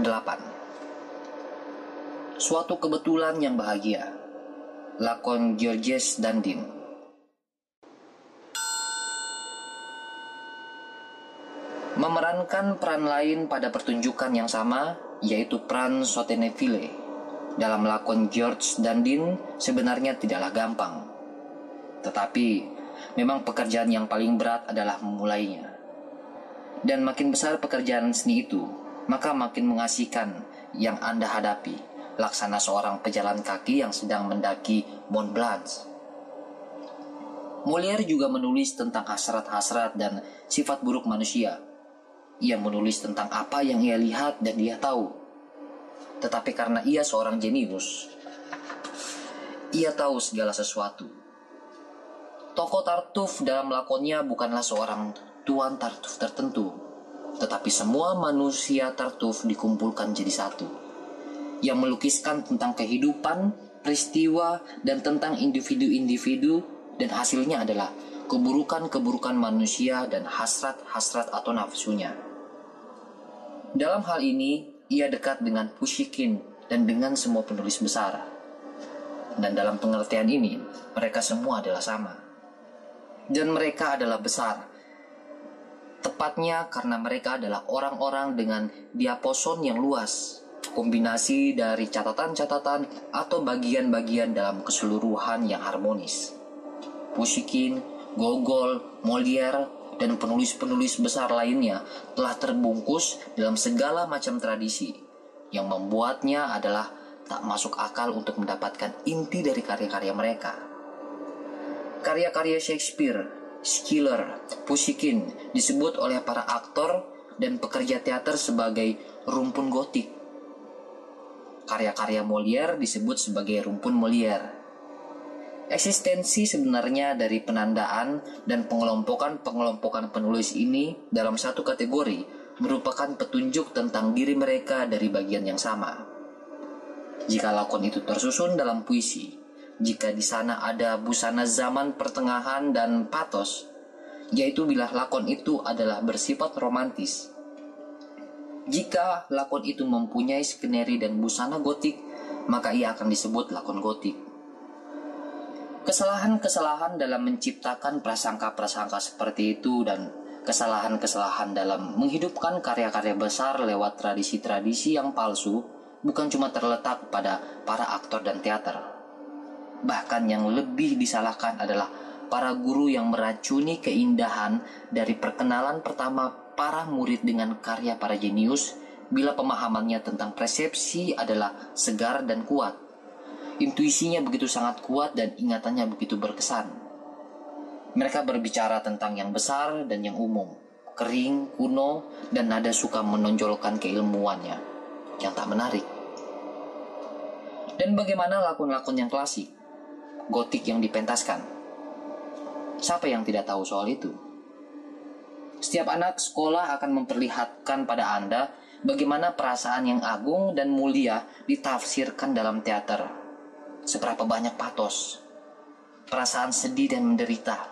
8. Suatu kebetulan yang bahagia. Lakon Georges Dandin. Memerankan peran lain pada pertunjukan yang sama, yaitu peran Soteneville. Dalam lakon George Dandin sebenarnya tidaklah gampang. Tetapi, memang pekerjaan yang paling berat adalah memulainya. Dan makin besar pekerjaan seni itu, maka makin mengasihkan yang Anda hadapi, laksana seorang pejalan kaki yang sedang mendaki Mont Blanc. Molière juga menulis tentang hasrat-hasrat dan sifat buruk manusia. Ia menulis tentang apa yang ia lihat dan dia tahu. Tetapi karena ia seorang jenius, ia tahu segala sesuatu. Tokoh Tartuf dalam lakonnya bukanlah seorang tuan Tartuf tertentu, tetapi semua manusia Tartuf dikumpulkan jadi satu, yang melukiskan tentang kehidupan, peristiwa, dan tentang individu-individu, dan hasilnya adalah keburukan-keburukan manusia dan hasrat-hasrat atau nafsunya. Dalam hal ini, ia dekat dengan Pushikin dan dengan semua penulis besar. Dan dalam pengertian ini, mereka semua adalah sama. Dan mereka adalah besar, Tepatnya karena mereka adalah orang-orang dengan diaposon yang luas, kombinasi dari catatan-catatan atau bagian-bagian dalam keseluruhan yang harmonis. Pushikin, Gogol, Molière, dan penulis-penulis besar lainnya telah terbungkus dalam segala macam tradisi yang membuatnya adalah tak masuk akal untuk mendapatkan inti dari karya-karya mereka. Karya-karya Shakespeare Schiller, Pushikin disebut oleh para aktor dan pekerja teater sebagai rumpun gotik. Karya-karya Molière disebut sebagai rumpun Molière. Eksistensi sebenarnya dari penandaan dan pengelompokan-pengelompokan penulis ini dalam satu kategori merupakan petunjuk tentang diri mereka dari bagian yang sama. Jika lakon itu tersusun dalam puisi, jika di sana ada busana zaman pertengahan dan patos, yaitu bila lakon itu adalah bersifat romantis. Jika lakon itu mempunyai skeneri dan busana gotik, maka ia akan disebut lakon gotik. Kesalahan-kesalahan dalam menciptakan prasangka-prasangka seperti itu dan kesalahan-kesalahan dalam menghidupkan karya-karya besar lewat tradisi-tradisi yang palsu bukan cuma terletak pada para aktor dan teater Bahkan yang lebih disalahkan adalah para guru yang meracuni keindahan dari perkenalan pertama para murid dengan karya para jenius bila pemahamannya tentang persepsi adalah segar dan kuat. Intuisinya begitu sangat kuat dan ingatannya begitu berkesan. Mereka berbicara tentang yang besar dan yang umum, kering, kuno, dan nada suka menonjolkan keilmuannya yang tak menarik. Dan bagaimana lakon-lakon yang klasik? Gotik yang dipentaskan. Siapa yang tidak tahu soal itu? Setiap anak sekolah akan memperlihatkan pada Anda bagaimana perasaan yang agung dan mulia ditafsirkan dalam teater. Seberapa banyak patos, perasaan sedih dan menderita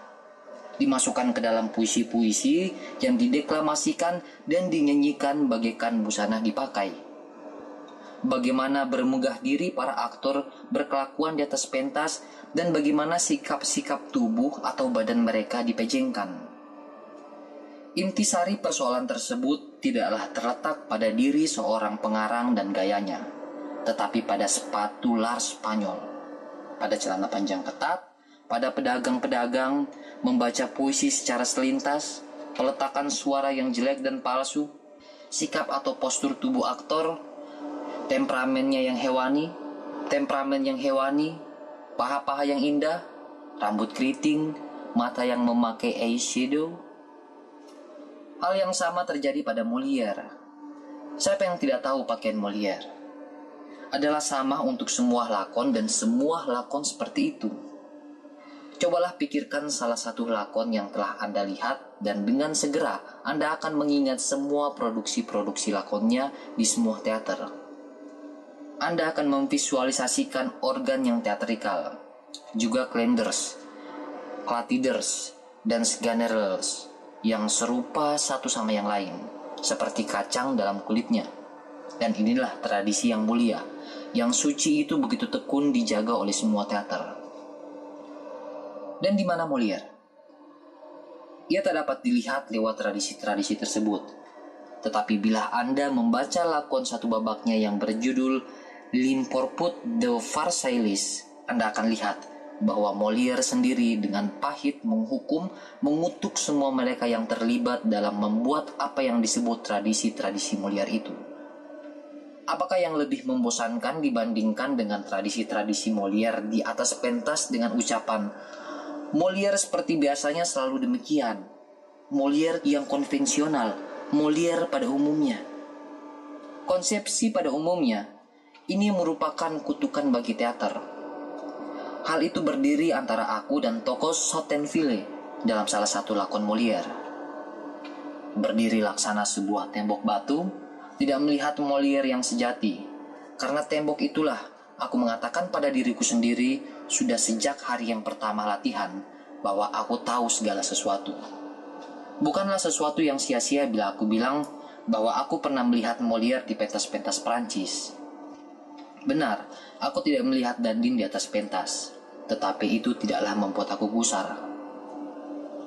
dimasukkan ke dalam puisi-puisi yang dideklamasikan dan dinyanyikan bagaikan busana dipakai bagaimana bermegah diri para aktor berkelakuan di atas pentas, dan bagaimana sikap-sikap tubuh atau badan mereka dipejengkan. Intisari persoalan tersebut tidaklah terletak pada diri seorang pengarang dan gayanya, tetapi pada sepatu Lars Spanyol, pada celana panjang ketat, pada pedagang-pedagang membaca puisi secara selintas, peletakan suara yang jelek dan palsu, sikap atau postur tubuh aktor temperamennya yang hewani, temperamen yang hewani, paha-paha yang indah, rambut keriting, mata yang memakai eyeshadow. Hal yang sama terjadi pada Molière. Siapa yang tidak tahu pakaian Molière? Adalah sama untuk semua lakon dan semua lakon seperti itu. Cobalah pikirkan salah satu lakon yang telah Anda lihat dan dengan segera Anda akan mengingat semua produksi-produksi lakonnya di semua teater. Anda akan memvisualisasikan organ yang teatrikal, juga klenders, clatiders, dan sgannerels yang serupa satu sama yang lain, seperti kacang dalam kulitnya. Dan inilah tradisi yang mulia, yang suci itu begitu tekun dijaga oleh semua teater. Dan di mana Molière? Ia tak dapat dilihat lewat tradisi-tradisi tersebut. Tetapi bila Anda membaca lakon satu babaknya yang berjudul L'Imporput de Versailles, Anda akan lihat bahwa Molière sendiri dengan pahit menghukum, mengutuk semua mereka yang terlibat dalam membuat apa yang disebut tradisi-tradisi Molière itu. Apakah yang lebih membosankan dibandingkan dengan tradisi-tradisi Molière di atas pentas dengan ucapan Molière seperti biasanya selalu demikian. Molière yang konvensional, Molière pada umumnya. Konsepsi pada umumnya, ini merupakan kutukan bagi teater Hal itu berdiri antara aku dan tokoh Sotenville dalam salah satu lakon Molière. Berdiri laksana sebuah tembok batu, tidak melihat Molière yang sejati. Karena tembok itulah aku mengatakan pada diriku sendiri sudah sejak hari yang pertama latihan bahwa aku tahu segala sesuatu. Bukanlah sesuatu yang sia-sia bila aku bilang bahwa aku pernah melihat Molière di pentas-pentas Prancis. Benar, aku tidak melihat Dandin di atas pentas, tetapi itu tidaklah membuat aku gusar.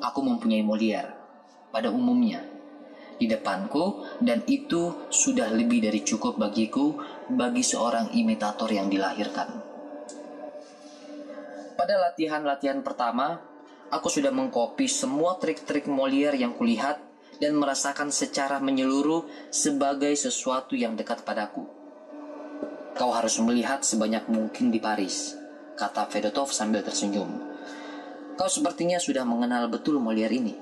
Aku mempunyai Molière pada umumnya di depanku dan itu sudah lebih dari cukup bagiku bagi seorang imitator yang dilahirkan. Pada latihan-latihan pertama, aku sudah mengkopi semua trik-trik Molière yang kulihat dan merasakan secara menyeluruh sebagai sesuatu yang dekat padaku. Kau harus melihat sebanyak mungkin di Paris, kata Fedotov sambil tersenyum. Kau sepertinya sudah mengenal betul Molière ini.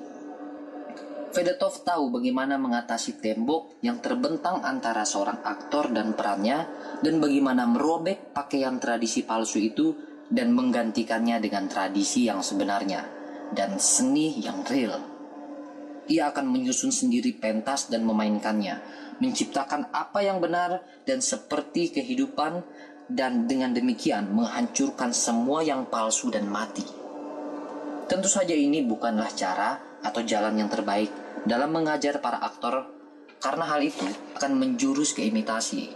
Fedotov tahu bagaimana mengatasi tembok yang terbentang antara seorang aktor dan perannya dan bagaimana merobek pakaian tradisi palsu itu dan menggantikannya dengan tradisi yang sebenarnya dan seni yang real. Ia akan menyusun sendiri pentas dan memainkannya menciptakan apa yang benar dan seperti kehidupan dan dengan demikian menghancurkan semua yang palsu dan mati. Tentu saja ini bukanlah cara atau jalan yang terbaik dalam mengajar para aktor karena hal itu akan menjurus ke imitasi.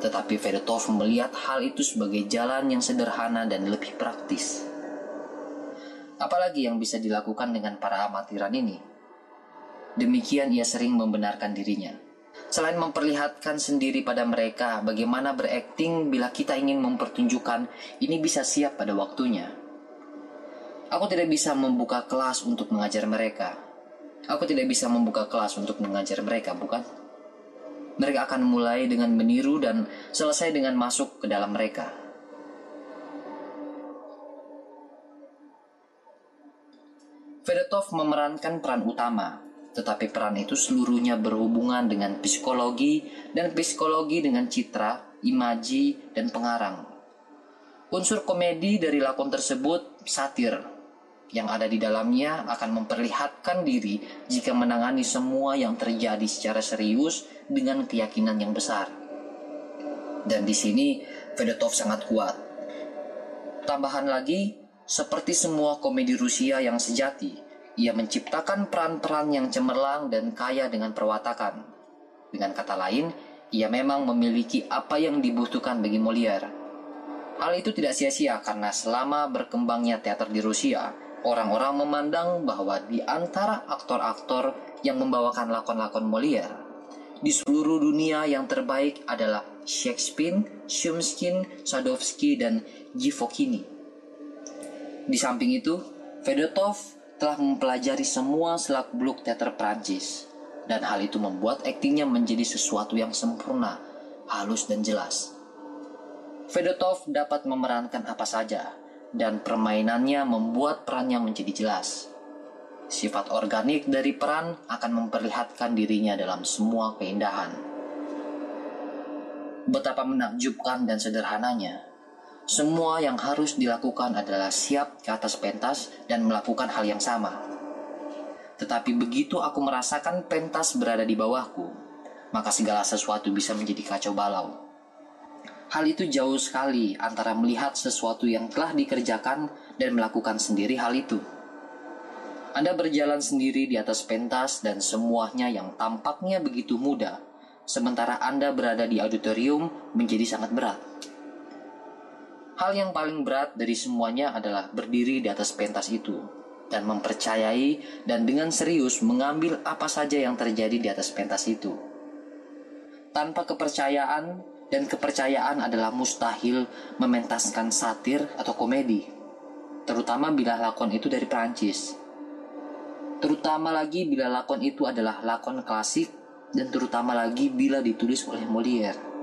Tetapi Fedotov melihat hal itu sebagai jalan yang sederhana dan lebih praktis. Apalagi yang bisa dilakukan dengan para amatiran ini? Demikian ia sering membenarkan dirinya. Selain memperlihatkan sendiri pada mereka bagaimana berakting bila kita ingin mempertunjukkan ini bisa siap pada waktunya. Aku tidak bisa membuka kelas untuk mengajar mereka. Aku tidak bisa membuka kelas untuk mengajar mereka, bukan? Mereka akan mulai dengan meniru dan selesai dengan masuk ke dalam mereka. Fedotov memerankan peran utama tetapi peran itu seluruhnya berhubungan dengan psikologi dan psikologi dengan citra, imaji, dan pengarang. Unsur komedi dari lakon tersebut satir yang ada di dalamnya akan memperlihatkan diri jika menangani semua yang terjadi secara serius dengan keyakinan yang besar. Dan di sini Fedotov sangat kuat. Tambahan lagi, seperti semua komedi Rusia yang sejati, ia menciptakan peran-peran yang cemerlang dan kaya dengan perwatakan. Dengan kata lain, ia memang memiliki apa yang dibutuhkan bagi Molière. Hal itu tidak sia-sia karena selama berkembangnya teater di Rusia, orang-orang memandang bahwa di antara aktor-aktor yang membawakan lakon-lakon Molière, di seluruh dunia yang terbaik adalah Shakespeare, Shumskin, Sadovsky, dan Gifokini. Di samping itu, Fedotov telah mempelajari semua selak-beluk teater Prancis dan hal itu membuat aktingnya menjadi sesuatu yang sempurna, halus dan jelas. Fedotov dapat memerankan apa saja dan permainannya membuat perannya menjadi jelas. Sifat organik dari peran akan memperlihatkan dirinya dalam semua keindahan. Betapa menakjubkan dan sederhananya semua yang harus dilakukan adalah siap ke atas pentas dan melakukan hal yang sama. Tetapi begitu aku merasakan pentas berada di bawahku, maka segala sesuatu bisa menjadi kacau balau. Hal itu jauh sekali antara melihat sesuatu yang telah dikerjakan dan melakukan sendiri hal itu. Anda berjalan sendiri di atas pentas dan semuanya yang tampaknya begitu mudah sementara Anda berada di auditorium menjadi sangat berat. Hal yang paling berat dari semuanya adalah berdiri di atas pentas itu dan mempercayai dan dengan serius mengambil apa saja yang terjadi di atas pentas itu. Tanpa kepercayaan dan kepercayaan adalah mustahil mementaskan satir atau komedi, terutama bila lakon itu dari Prancis. Terutama lagi bila lakon itu adalah lakon klasik dan terutama lagi bila ditulis oleh Molière.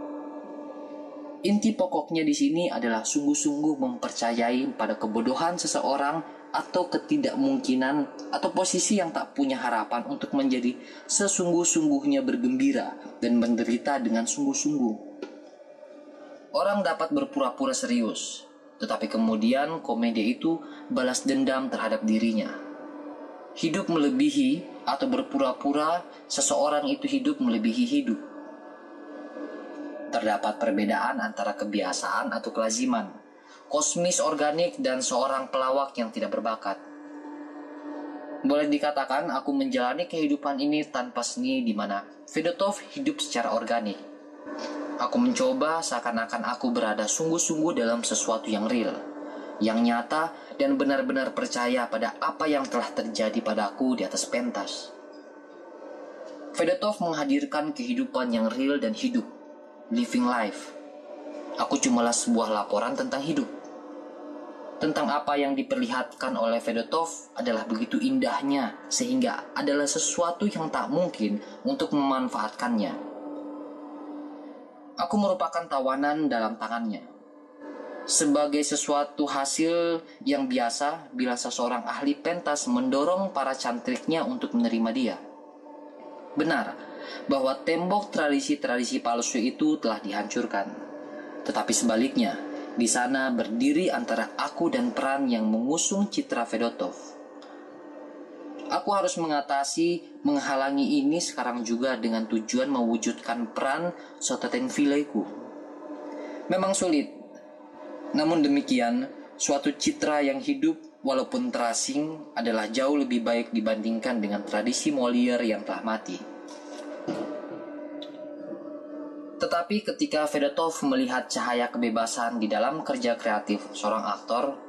Inti pokoknya di sini adalah sungguh-sungguh mempercayai pada kebodohan seseorang atau ketidakmungkinan atau posisi yang tak punya harapan untuk menjadi sesungguh-sungguhnya bergembira dan menderita dengan sungguh-sungguh. Orang dapat berpura-pura serius, tetapi kemudian komedi itu balas dendam terhadap dirinya. Hidup melebihi atau berpura-pura seseorang itu hidup melebihi hidup terdapat perbedaan antara kebiasaan atau kelaziman, kosmis organik dan seorang pelawak yang tidak berbakat. Boleh dikatakan aku menjalani kehidupan ini tanpa seni di mana Fedotov hidup secara organik. Aku mencoba seakan-akan aku berada sungguh-sungguh dalam sesuatu yang real, yang nyata dan benar-benar percaya pada apa yang telah terjadi padaku di atas pentas. Fedotov menghadirkan kehidupan yang real dan hidup, living life. Aku cumalah sebuah laporan tentang hidup. Tentang apa yang diperlihatkan oleh Fedotov adalah begitu indahnya sehingga adalah sesuatu yang tak mungkin untuk memanfaatkannya. Aku merupakan tawanan dalam tangannya. Sebagai sesuatu hasil yang biasa bila seseorang ahli pentas mendorong para cantriknya untuk menerima dia. Benar, bahwa tembok tradisi-tradisi palsu itu telah dihancurkan. Tetapi sebaliknya, di sana berdiri antara aku dan peran yang mengusung citra Fedotov. Aku harus mengatasi, menghalangi ini sekarang juga dengan tujuan mewujudkan peran Sotatenvileku. Memang sulit, namun demikian, suatu citra yang hidup walaupun terasing adalah jauh lebih baik dibandingkan dengan tradisi Molière yang telah mati. Tetapi ketika Fedotov melihat cahaya kebebasan di dalam kerja kreatif seorang aktor,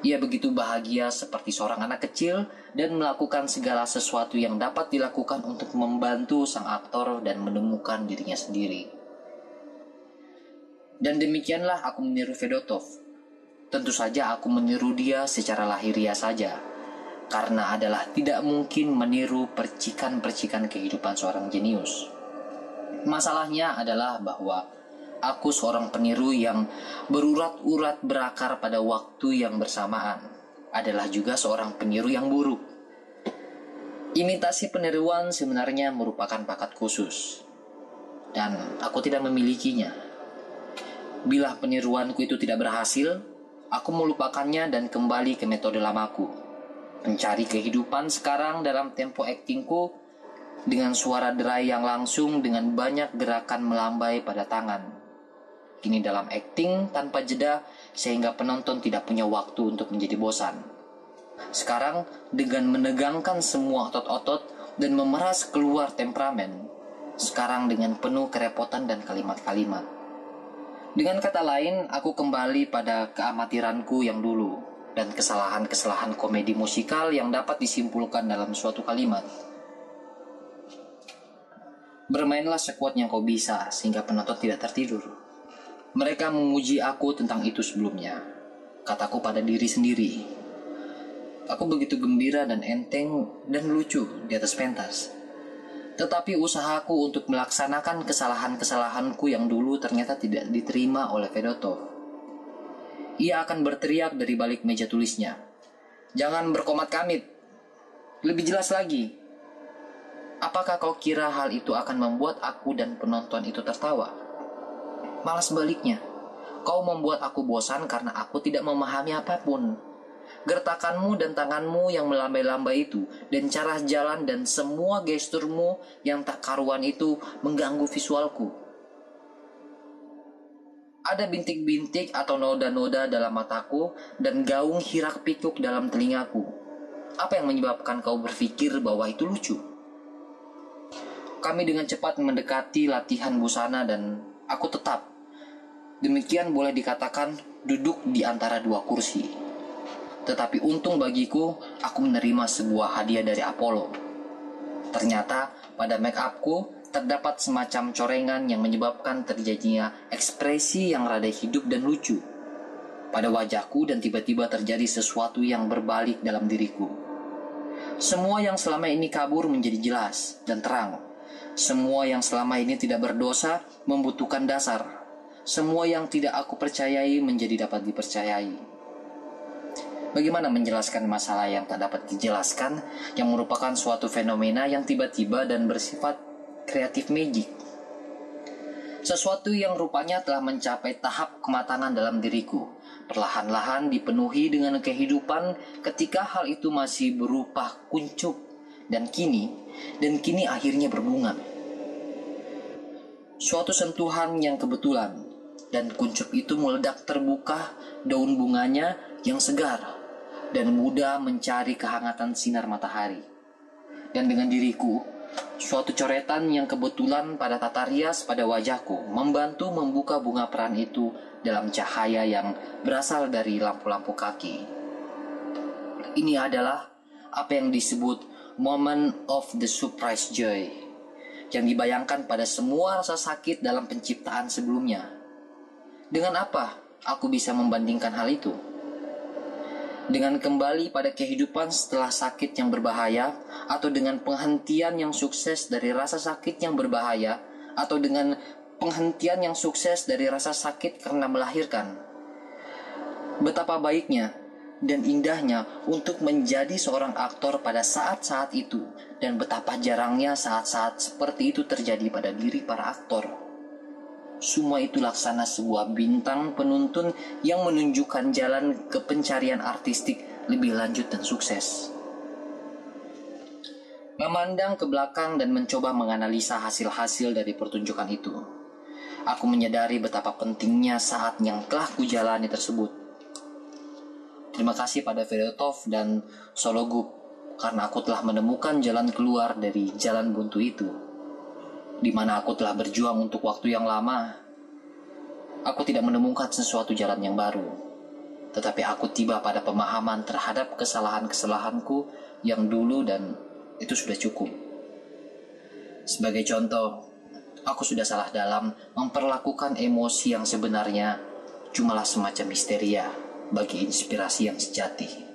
ia begitu bahagia seperti seorang anak kecil dan melakukan segala sesuatu yang dapat dilakukan untuk membantu sang aktor dan menemukan dirinya sendiri. Dan demikianlah aku meniru Fedotov. Tentu saja aku meniru dia secara lahiriah saja, karena adalah tidak mungkin meniru percikan-percikan kehidupan seorang jenius. Masalahnya adalah bahwa aku seorang peniru yang berurat-urat berakar pada waktu yang bersamaan, adalah juga seorang peniru yang buruk. Imitasi peniruan sebenarnya merupakan bakat khusus, dan aku tidak memilikinya. Bila peniruanku itu tidak berhasil, aku melupakannya dan kembali ke metode lamaku. Mencari kehidupan sekarang dalam tempo aktingku dengan suara derai yang langsung dengan banyak gerakan melambai pada tangan. Kini dalam akting tanpa jeda sehingga penonton tidak punya waktu untuk menjadi bosan. Sekarang dengan menegangkan semua otot-otot dan memeras keluar temperamen. Sekarang dengan penuh kerepotan dan kalimat-kalimat. Dengan kata lain, aku kembali pada keamatiranku yang dulu dan kesalahan-kesalahan komedi musikal yang dapat disimpulkan dalam suatu kalimat. Bermainlah sekuat yang kau bisa sehingga penonton tidak tertidur. Mereka memuji aku tentang itu sebelumnya. Kataku pada diri sendiri. Aku begitu gembira dan enteng dan lucu di atas pentas. Tetapi usahaku untuk melaksanakan kesalahan-kesalahanku yang dulu ternyata tidak diterima oleh Fedotov. Ia akan berteriak dari balik meja tulisnya. Jangan berkomat kamit. Lebih jelas lagi, Apakah kau kira hal itu akan membuat aku dan penonton itu tertawa? Malah sebaliknya, kau membuat aku bosan karena aku tidak memahami apa pun. Gertakanmu dan tanganmu yang melambai-lambai itu, dan cara jalan dan semua gesturmu yang tak karuan itu mengganggu visualku. Ada bintik-bintik atau noda-noda dalam mataku dan gaung hirak pikuk dalam telingaku. Apa yang menyebabkan kau berpikir bahwa itu lucu? Kami dengan cepat mendekati latihan busana dan aku tetap demikian boleh dikatakan duduk di antara dua kursi. Tetapi untung bagiku, aku menerima sebuah hadiah dari Apollo. Ternyata pada make upku terdapat semacam corengan yang menyebabkan terjadinya ekspresi yang rada hidup dan lucu pada wajahku dan tiba-tiba terjadi sesuatu yang berbalik dalam diriku. Semua yang selama ini kabur menjadi jelas dan terang semua yang selama ini tidak berdosa membutuhkan dasar. Semua yang tidak aku percayai menjadi dapat dipercayai. Bagaimana menjelaskan masalah yang tak dapat dijelaskan, yang merupakan suatu fenomena yang tiba-tiba dan bersifat kreatif magic? Sesuatu yang rupanya telah mencapai tahap kematangan dalam diriku, perlahan-lahan dipenuhi dengan kehidupan ketika hal itu masih berupa kuncup dan kini dan kini akhirnya berbunga. Suatu sentuhan yang kebetulan dan kuncup itu meledak terbuka daun bunganya yang segar dan mudah mencari kehangatan sinar matahari. Dan dengan diriku, suatu coretan yang kebetulan pada tata rias pada wajahku membantu membuka bunga peran itu dalam cahaya yang berasal dari lampu-lampu kaki. Ini adalah apa yang disebut moment of the surprise joy yang dibayangkan pada semua rasa sakit dalam penciptaan sebelumnya. Dengan apa aku bisa membandingkan hal itu? Dengan kembali pada kehidupan setelah sakit yang berbahaya, atau dengan penghentian yang sukses dari rasa sakit yang berbahaya, atau dengan penghentian yang sukses dari rasa sakit karena melahirkan. Betapa baiknya dan indahnya untuk menjadi seorang aktor pada saat-saat itu dan betapa jarangnya saat-saat seperti itu terjadi pada diri para aktor. Semua itu laksana sebuah bintang penuntun yang menunjukkan jalan ke pencarian artistik lebih lanjut dan sukses. Memandang ke belakang dan mencoba menganalisa hasil-hasil dari pertunjukan itu. Aku menyadari betapa pentingnya saat yang telah kujalani tersebut Terima kasih pada Fedeltov dan Sologub karena aku telah menemukan jalan keluar dari jalan buntu itu. Di mana aku telah berjuang untuk waktu yang lama. Aku tidak menemukan sesuatu jalan yang baru. Tetapi aku tiba pada pemahaman terhadap kesalahan-kesalahanku yang dulu dan itu sudah cukup. Sebagai contoh, aku sudah salah dalam memperlakukan emosi yang sebenarnya cumalah semacam histeria bagi inspirasi yang sejati.